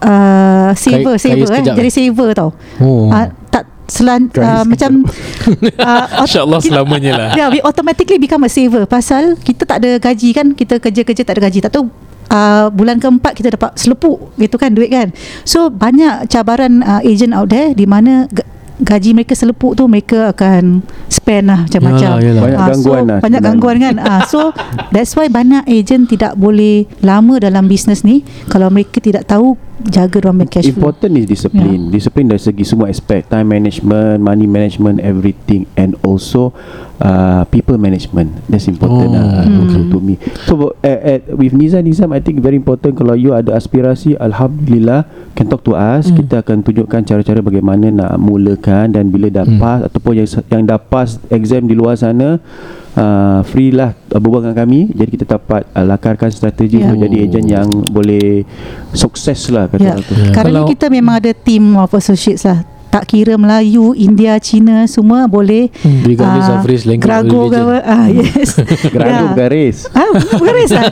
uh, Saver Kaya- Saver kaya eh sekejap Jadi saver tau Oh uh, Tak selan, uh, Macam *laughs* uh, InsyaAllah selamanya lah. Yeah, we automatically become a saver pasal kita tak ada gaji kan, kita kerja-kerja tak ada gaji. Tak tahu uh, bulan keempat kita dapat selepuk gitu kan duit kan. So banyak cabaran uh, agent out there di mana ga- gaji mereka selepuk tu mereka akan spend lah macam-macam. Yalah, yalah. Banyak gangguan so, lah Banyak sebenarnya. gangguan kan ah, So that's why banyak agent tidak boleh lama dalam bisnes ni Kalau mereka tidak tahu jaga punya cash flow Important is discipline. Discipline dari segi semua aspek, time management, money management, everything, and also uh, people management. That's important Oh. uh, Hmm. to, to me. So at, at with Nizam Nizam, I think very important kalau you ada aspirasi, alhamdulillah can talk to us. Hmm. Kita akan tunjukkan cara-cara bagaimana nak mulakan dan bila dah Hmm. pass ataupun yang yang dah pass exam di luar sana. Uh, free lah uh, berbual dengan kami jadi kita dapat uh, lakarkan strategi Ya. untuk jadi ejen yang boleh sukses lah kata tu. Ya. Sekarang ni Kalau- kita memang ada team of associates lah tak kira Melayu, India, Cina semua boleh Regardless ah, of race, language Grago religion. ah, Yes *laughs* Geradu Ya. bukan race Ah, bukan race lah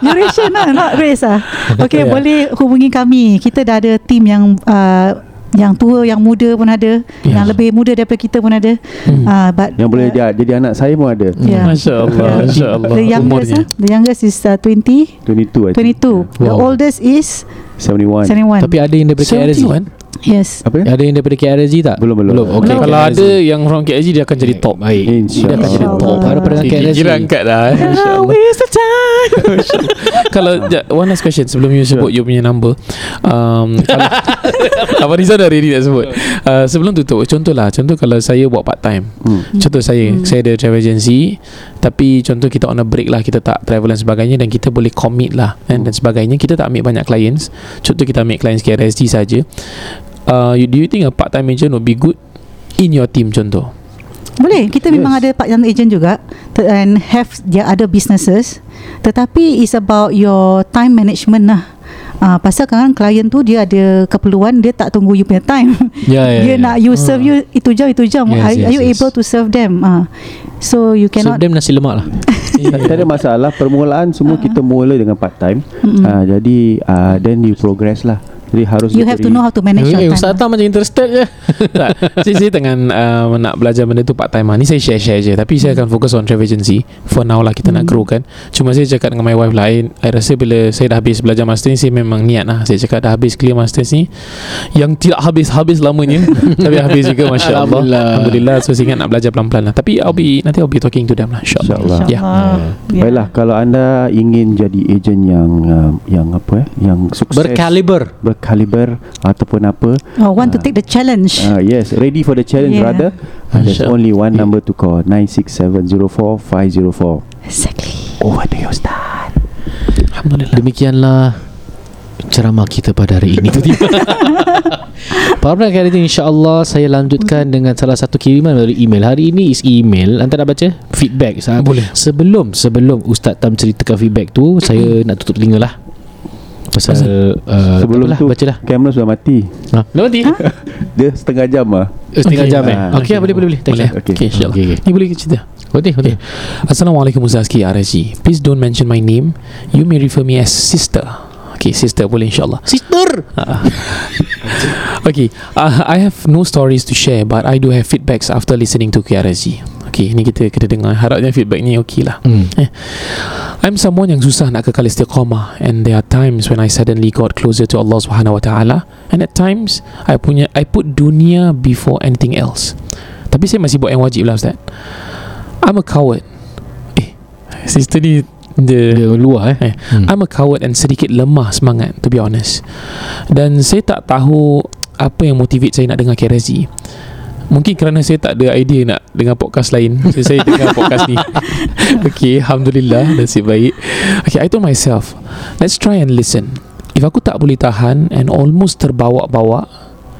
Duration lah Not race lah *laughs* Okay Ya. boleh hubungi kami Kita dah ada team yang uh, Yang tua Yang muda pun ada Ya. Yang lebih muda daripada kita pun ada Hmm. uh, but, Yang boleh uh, jadi, jadi anak saya pun ada Yeah. Masya Allah. Yeah. Masya Allah. The youngest Umurnya. uh, The youngest is uh, 20 22 I think. 22 The Wow. oldest is 71 71 Tapi ada yang daripada KRZ 71? Yes Apa ya? Ada yang daripada KRZ tak? Belum, belum. Belum Okay Kalau KRZ. ada yang from KSG dia akan jadi top. Baik InsyaAllah. Dia akan jadi top. Baru Kira KRZ kira angkat dah eh. *laughs* InsyaAllah. The time *laughs* kalau one last question sebelum you sebut you punya number. Um, kalau *laughs* Abang Rizal dah ready nak sebut? Uh, sebelum tutup contohlah contoh kalau saya buat part time hmm. contoh saya Hmm. saya ada travel agency tapi contoh kita on a break lah kita tak travel dan sebagainya dan kita boleh commit lah kan, dan sebagainya. Kita tak ambil banyak clients. Contoh kita ambil clients KRSG saja. Uh, you, do you think a part time agent would be good in your team contoh Boleh. Kita Yes. memang ada part time agent juga. And have their other businesses. Tetapi It's about your time management lah. Uh, pasal kan klien tu dia ada keperluan dia tak tunggu you punya time. *laughs* Ya ya dia ya. nak you serve you itu jam itu jam Yes, are, yes, are you yes. able to serve them? Uh, so you So cannot them nasi lemak lah. *laughs* Tak, tak ada masalah. Permulaan semua kita mula dengan part time. Mm-mm. uh, Jadi uh, Then you progress lah Jadi harus you have to know how to manage Eh, your Ustaz time Tam macam interested je *laughs* tak saya, saya tengah uh, nak belajar benda tu part time lah. Ni saya share-share je Tapi saya akan fokus on travel agency For now lah kita nak Hmm. grow kan Cuma saya cakap dengan my wife lah I, rasa bila saya dah habis belajar master ni Saya memang niat lah Saya cakap dah habis clear masters ni Yang tidak habis-habis lamanya *laughs* Tapi habis juga Masya Allah Alhamdulillah. Alhamdulillah So saya ingat nak belajar pelan-pelan lah Tapi I'll be, nanti I'll be talking to them lah InsyaAllah InsyaAllah Ya. InsyaAllah. Ya. Baiklah Kalau anda ingin jadi ejen yang uh, Yang apa eh Yang sukses Berkaliber caliber ataupun apa. Oh, want to Ah. take the challenge. uh, yes ready for the challenge Yeah. rather uh, there's Masya- only one number to call 96704504 exactly. over to you Ustaz Alhamdulillah. Demikianlah ceramah kita pada hari ini. Para pendengar kali ini insyaAllah saya lanjutkan dengan salah satu kiriman melalui email. Hari ini is email. Anda nak baca? Feedback Boleh. Sebelum sebelum Ustaz Tam ceritakan feedback tu Saya nak tutup telinga lah Pasal, uh, sebelum tu bacalah. Kamera sudah mati. Ha? Dah mati? dia setengah jam lah. Eh, Setengah Okay. jam eh? Ah, Okey okay, boleh boleh boleh. Thank Boleh? you. Okay. Okay insyaAllah Okay, okay. Ni boleh cerita? Boleh boleh Assalamualaikum Ustazki RSG Please don't mention my name. You may refer me as sister. Okay sister boleh insyaAllah. Sister! Uh, *laughs* okay, uh, I have no stories to share, but I do have feedbacks after listening to KRSG. Okay, ni kita kena dengar. Harapnya feedback ni okey lah. hmm. I'm someone yang susah nak kekal istiqamah and there are times when I suddenly got closer to Allah Subhanahu Wa Taala and at times I punya I put dunia before anything else. Tapi saya masih buat yang wajib lah Ustaz. I'm a coward. Eh, sister ni dia Dia luar eh Eh, Hmm. I'm a coward and sedikit lemah semangat to be honest. Dan saya tak tahu apa yang motivate saya nak dengar KRSG. Mungkin kerana saya tak ada idea nak dengar podcast lain. *laughs* So saya dengar podcast ni. *laughs* okay, Alhamdulillah nasib baik. Okay, I told myself, let's try and listen. If aku tak boleh tahan and almost terbawa-bawa,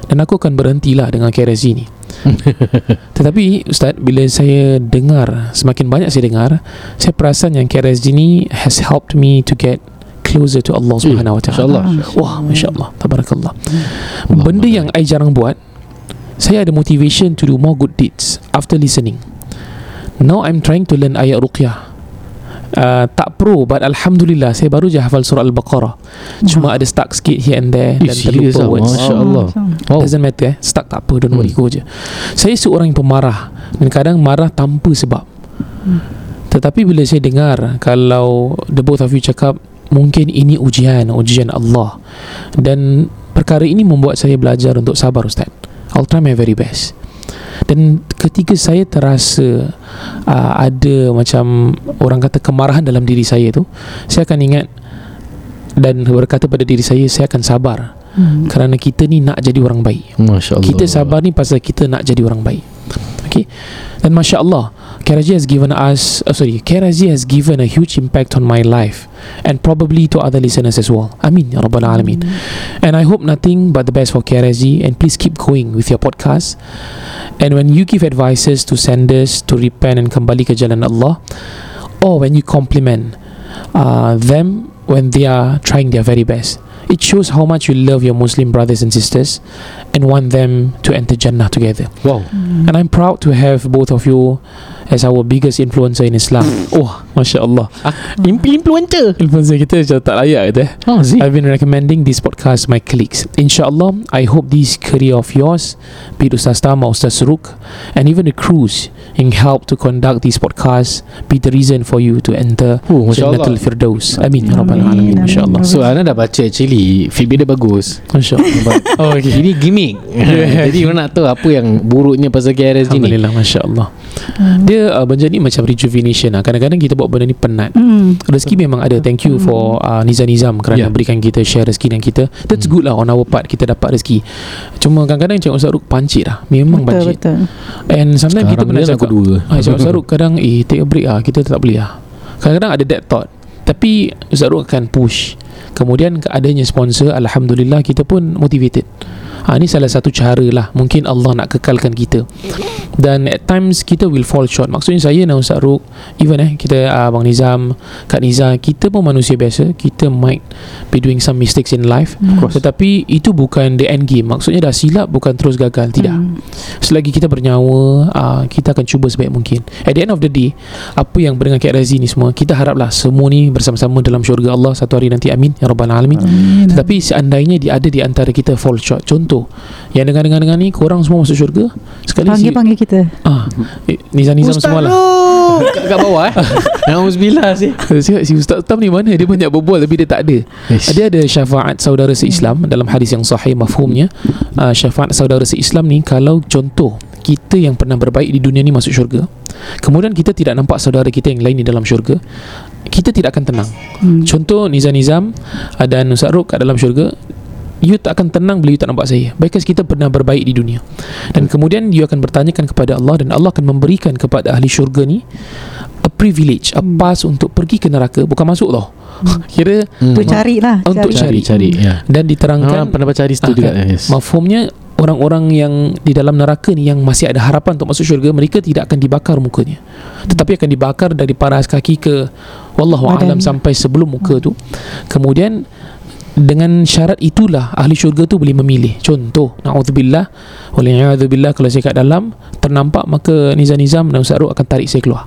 dan aku akan berhentilah dengan KRSG ni. *laughs* Tetapi Ustaz Bila saya dengar Semakin banyak saya dengar Saya perasan yang KRSG ni Has helped me to get Closer to Allah Subhanahu Wa Taala. Wah Masya Allah Tabarakallah Allah Benda yang I jarang buat Saya ada motivation To do more good deeds After listening. Now I'm trying to learn ayat ruqyah. Uh, tak pro but Alhamdulillah saya baru je hafal surah Al-Baqarah. Cuma ada stuck sikit here and there dan terlupa ah? words. Masya Allah. Oh. Doesn't matter eh? Stuck tak apa Don't Hmm. worry go je. Saya seorang yang pemarah Dan kadang marah tanpa sebab. Tetapi bila saya dengar Kalau The both of you cakap Mungkin ini ujian Ujian Allah. Dan Perkara ini membuat saya belajar Untuk sabar Ustaz I'll try my very best. Dan ketika saya terasa uh, ada macam orang kata kemarahan dalam diri saya tu saya akan ingat dan berkata pada diri saya saya akan sabar Hmm. kerana kita ni nak jadi orang baik. Masya Allah. Kita sabar ni pasal kita nak jadi orang baik Okay. Dan Masya Allah Karaji has given us oh Sorry Karaji has given a huge impact on my life And probably to other listeners as well. Amin Ya Rabbal Alamin. And I hope nothing but the best for Karaji And please keep going with your podcast. And when you give advices to senders To repent and kembali ke jalan Allah Or when you compliment uh, Them When they are trying their very best It shows how much you love your Muslim brothers and sisters and want them to enter Jannah together. Wow And I'm proud to have both of you as our biggest influencer in Islam. oh, Masya Allah. Influencer Influencer kita macam tak layak kata. eh. Oh I've been recommending this podcast to my colleagues. InsyaAllah, I hope this career of yours, be it Ustaz Tama, Ustaz Suruk, and even the crews in help to conduct this podcast, be the reason for you to enter Oh Masya Allah Jannatul Firdaus. Amin. Ya Rabbal Amin, Alamin. Allah. amin. So Ana dah baca actually Feedback dia bagus Masya Allah. *laughs* Oh okay. Ini gimmick *laughs* Jadi orang nak tahu Apa yang buruknya Pasal KRS ni Alhamdulillah Masya Allah Dia uh, benda ni macam rejuvenation lah. Kadang-kadang kita buat benda ni penat. Hmm. Rezeki memang ada. Thank you for uh, Nizam Nizam Kerana Yeah. berikan kita Share rezeki dengan kita. That's good lah On our part Kita dapat rezeki. Cuma kadang-kadang Cik Ustaz Ruk pancit lah. Memang Betul pancit. betul. And sometimes kita pernah cakap dua. Ah, Cik *laughs* Ustaz Ruk kadang Eh take a break lah. Kita tak boleh lah. Kadang-kadang ada that thought. Tapi Ustaz Ruk akan push. Kemudian adanya sponsor Alhamdulillah kita pun motivated ha, Ini salah satu cara lah. Mungkin Allah nak kekalkan kita. Dan at times kita will fall short. Maksudnya saya dan Ustaz Ruk Even eh kita uh, Abang Nizam Kak Niza Kita pun manusia biasa. Kita might be doing some mistakes in life. Course. Tetapi itu bukan the end game. Maksudnya dah silap Bukan terus gagal. Tidak. Hmm. Selagi kita bernyawa uh, Kita akan cuba sebaik mungkin. At the end of the day Apa yang berdengar Kak Razi ni semua Kita haraplah semua ni Bersama-sama dalam syurga Allah Satu hari nanti. Amin. Ya Rabbal Alamin. Amin. Tetapi seandainya dia ada di antara kita fall short. Contoh Yang dengar-dengar-dengar ni Korang semua masuk syurga? Sekali si Panggil-panggil kita. ah, eh, Nizam-nizam semua lah. *laughs* kat, kat bawah eh? *laughs* Sih Saya cakap, si Ustaz Tam ni mana? Dia banyak berbual Tapi dia tak ada. Dia ada syafaat saudara seislam Dalam hadis yang sahih mafhumnya. Uh, Syafaat saudara seislam ni Kalau contoh Kita yang pernah berbaik di dunia ni Masuk syurga Kemudian kita tidak nampak saudara kita yang lain di dalam syurga Kita tidak akan tenang. Hmm. Contoh Nizam-Nizam uh, Dan Ustaz Ruk kat dalam syurga You tak akan tenang bila you tak nampak saya Because kita pernah berbaik di dunia Dan kemudian you akan bertanyakan kepada Allah Dan Allah akan memberikan kepada ahli syurga ni A privilege A pass untuk pergi ke neraka Bukan masuk tau *laughs* Kira Hmm. Untuk cari lah Untuk Cari cari ya. Dan diterangkan Orang pernah baca hadis tu Ah, juga kan? yes. Mafhumnya orang-orang yang di dalam neraka ni yang masih ada harapan untuk masuk syurga mereka tidak akan dibakar mukanya tetapi akan dibakar dari paras kaki ke wallahu alam Badan. sampai sebelum muka tu kemudian dengan syarat itulah ahli syurga tu boleh memilih. Contoh naudzubillah waliyadzubillah kalau saya kat dalam ternampak maka nizam-nizam dan Ustaz Ruk akan tarik saya keluar.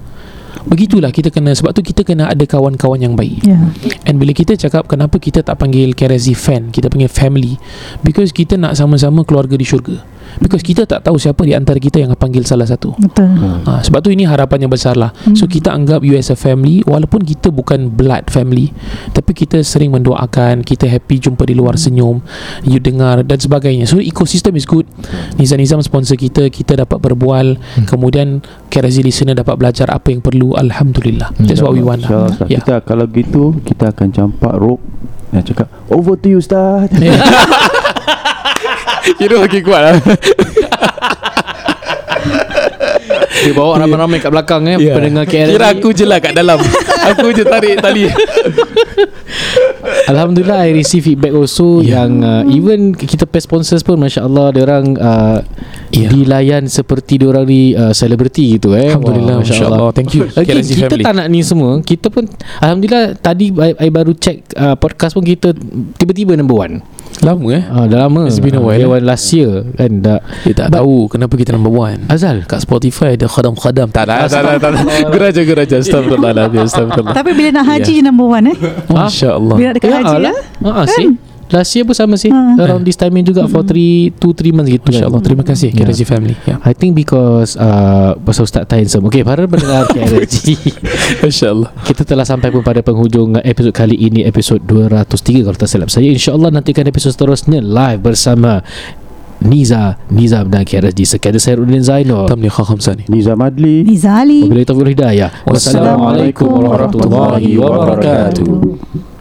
Begitulah kita kena sebab tu kita kena ada kawan-kawan yang baik. Ya. And bila kita cakap kenapa kita tak panggil KRZ fan Kita panggil family? Because kita nak sama-sama keluarga di syurga Because kita tak tahu siapa di antara kita yang akan panggil salah satu. Betul. Ha, Sebab tu ini harapan yang besar lah Hmm. So kita anggap you as a family Walaupun kita bukan blood family Tapi kita sering mendoakan Kita happy jumpa di luar senyum You dengar dan sebagainya. So ecosystem is good. Nizam-nizam sponsor kita Kita dapat berbual. Kemudian KRZ listener dapat belajar apa yang perlu. Alhamdulillah. That's what we want lah. Ustaz. Ya. Kita kalau gitu Kita akan campak rope. Dan cakap Over to you Ustaz *laughs* *laughs* Kira makin kuat lah Dia bawa ramai-ramai kat belakang eh Ya. pendengar. Kira aku je lah kat dalam Aku je tarik tali Alhamdulillah I receive feedback also Ya. yang uh, even kita pay sponsors pun masya-Allah dia orang uh, Ya. dilayan seperti dia orang ni uh, selebriti gitu eh. Alhamdulillah Wah, Masya-Allah Thank you Lagi KRZ kita family. tak nak ni semua Kita pun Alhamdulillah Tadi I, I baru check uh, Podcast pun kita Tiba-tiba number one Lama eh? Uh, Dah lama. It's been a while, Year eh? one last year Kan? Dah Dia tak But- tahu Kenapa kita number one. Azal. Kat Spotify ada khadam-khadam. Tak ada Tak ada tak. Ada *laughs* *laughs* Geraja geraja Astagfirullahaladzim Astagfirullah Tapi bila nak haji je number one eh? Masya Allah. Bila nak dekat haji lah. ya uh, see Last year pun sama sih. Ha. Around this timing juga For 3 2-3 months gitu kan. Allah Terima kasih Ya. KRZ family. Ya. I think because uh, Pasal Ustaz Tain semua Okay para pendengar *laughs* KRG Masya Allah Kita telah sampai pun pada penghujung episod kali ini Episod 203 Kalau tak silap saya. InsyaAllah nantikan episod seterusnya Live bersama Niza Nizam dan KRSG Sekadar saya Rudin Zainal. Tamni Khamsani. Nizam Adli Nizali Wabillahi taufiq wal hidayah. Wassalamualaikum warahmatullahi wabarakatuh.